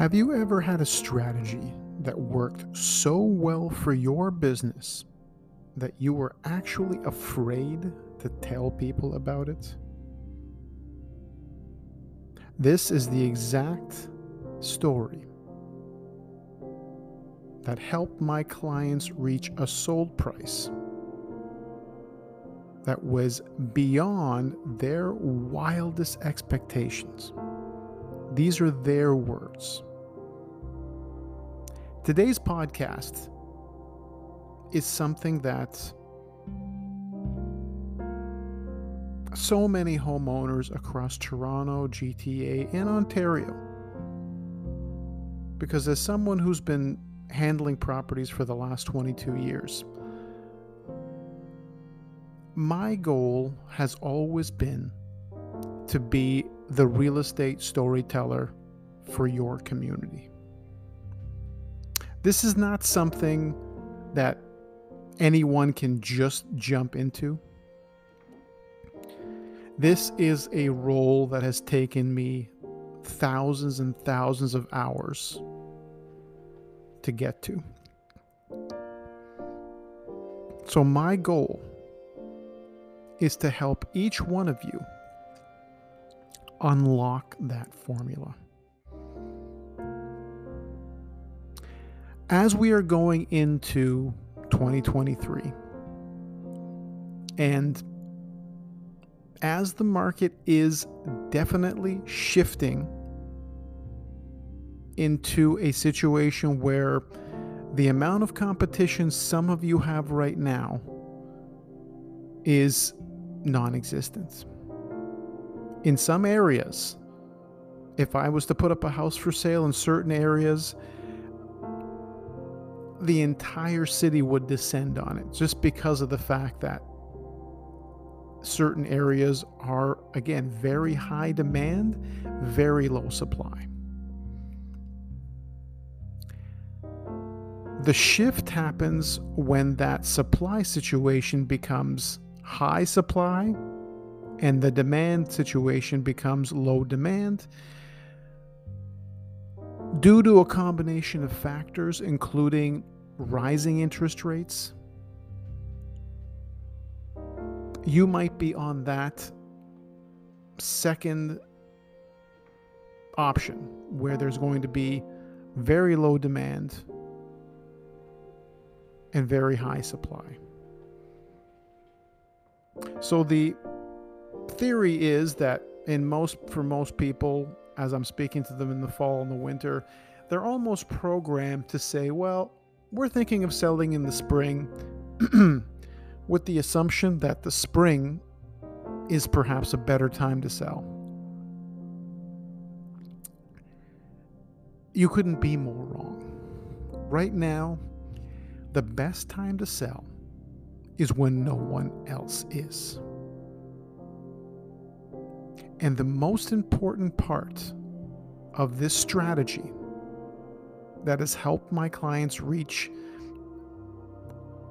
Have you ever had a strategy that worked so well for your business that you were actually afraid to tell people about it? This is the exact story that helped my clients reach a sold price that was beyond their wildest expectations. These are their words. Today's podcast is something that so many homeowners across Toronto, GTA, and Ontario. Because as someone who's been handling properties for the last 22 years, my goal has always been to be the real estate storyteller for your community. This is not something that anyone can just jump into. This is a role that has taken me thousands and thousands of hours to get to. So, my goal is to help each one of you unlock that formula. As we are going into 2023, and as the market is definitely shifting into a situation where the amount of competition some of you have right now is non existent in some areas, if I was to put up a house for sale in certain areas, the entire city would descend on it just because of the fact that certain areas are, again, very high demand, very low supply. The shift happens when that supply situation becomes high supply and the demand situation becomes low demand due to a combination of factors, including rising interest rates. You might be on that second option where there's going to be very low demand and very high supply. So the theory is that in most for most people as i'm speaking to them in the fall and the winter they're almost programmed to say well we're thinking of selling in the spring with the assumption that the spring is perhaps a better time to sell. You couldn't be more wrong. Right now the best time to sell is when no one else is and the most important part of this strategy that has helped my clients reach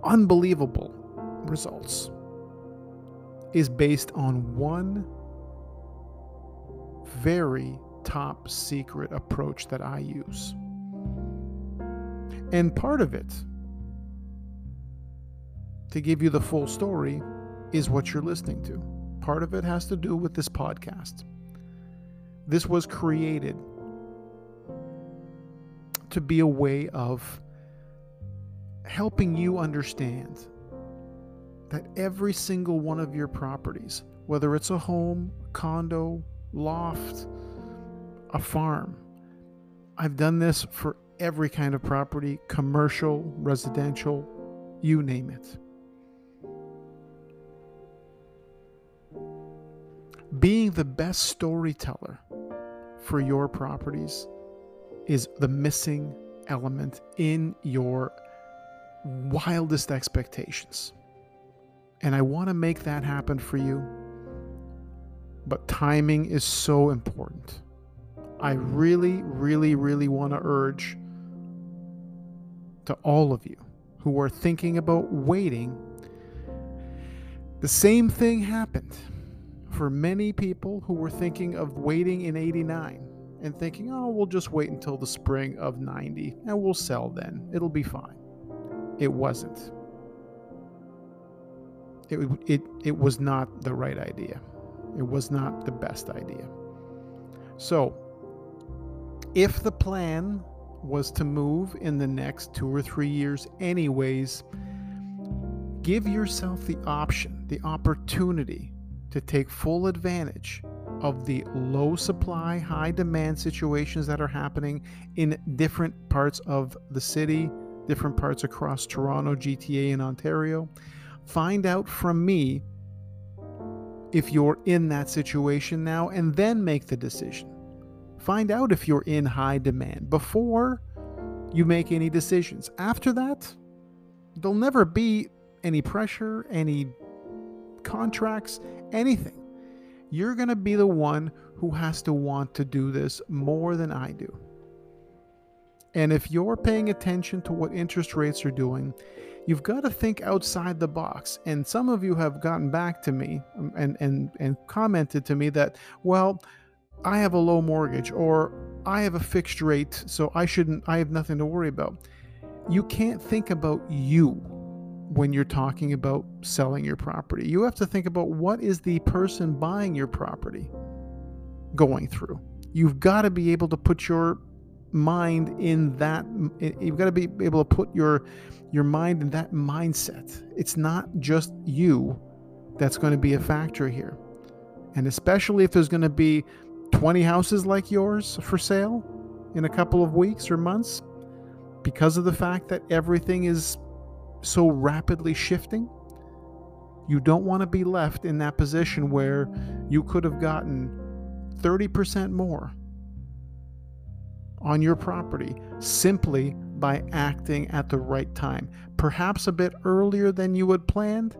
unbelievable results is based on one very top secret approach that I use. And part of it, to give you the full story, is what you're listening to part of it has to do with this podcast. This was created to be a way of helping you understand that every single one of your properties, whether it's a home, condo, loft, a farm, I've done this for every kind of property commercial, residential, you name it. The best storyteller for your properties is the missing element in your wildest expectations. And I want to make that happen for you. But timing is so important. I really, really, really want to urge to all of you who are thinking about waiting. The same thing happened for many people who were thinking of waiting in 89 and thinking, oh, we'll just wait until the spring of 90 and we'll sell then. It'll be fine. It wasn't. It, it, it was not the right idea. It was not the best idea. So, if the plan was to move in the next two or three years, anyways, give yourself the option, the opportunity to take full advantage of the low supply, high demand situations that are happening in different parts of the city, different parts across Toronto, GTA, and Ontario. Find out from me if you're in that situation now and then make the decision. Find out if you're in high demand before you make any decisions. After that, there'll never be any pressure, any contracts, anything. You're going to be the one who has to want to do this more than I do. And if you're paying attention to what interest rates are doing, you've got to think outside the box. And some of you have gotten back to me um, and, and, and commented to me that, well, I have a low mortgage or I have a fixed rate, so I shouldn't, I have nothing to worry about. You can't think about you when you're talking about selling your property. You have to think about what is the person buying your property going through. You've got to be able to put your mind in that you've got to be able to put your your mind in that mindset. It's not just you that's going to be a factor here. And especially if there's going to be 20 houses like yours for sale in a couple of weeks or months because of the fact that everything is so rapidly shifting. You don't want to be left in that position where you could have gotten 30% more on your property simply by acting at the right time. Perhaps a bit earlier than you had planned,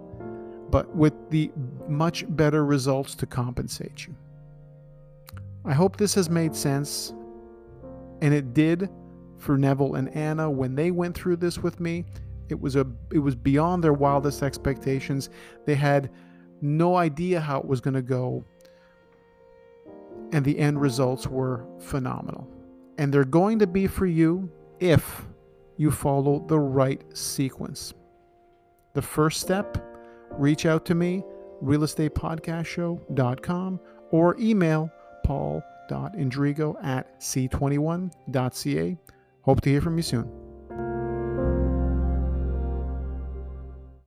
but with the much better results to compensate you. I hope this has made sense. And it did for Neville and Anna when they went through this with me. It was a it was beyond their wildest expectations. They had no idea how it was going to go. And the end results were phenomenal. And they're going to be for you if you follow the right sequence. The first step, reach out to me, realestatepodcastshow.com, or email paul.indrigo at c21.ca. Hope to hear from you soon.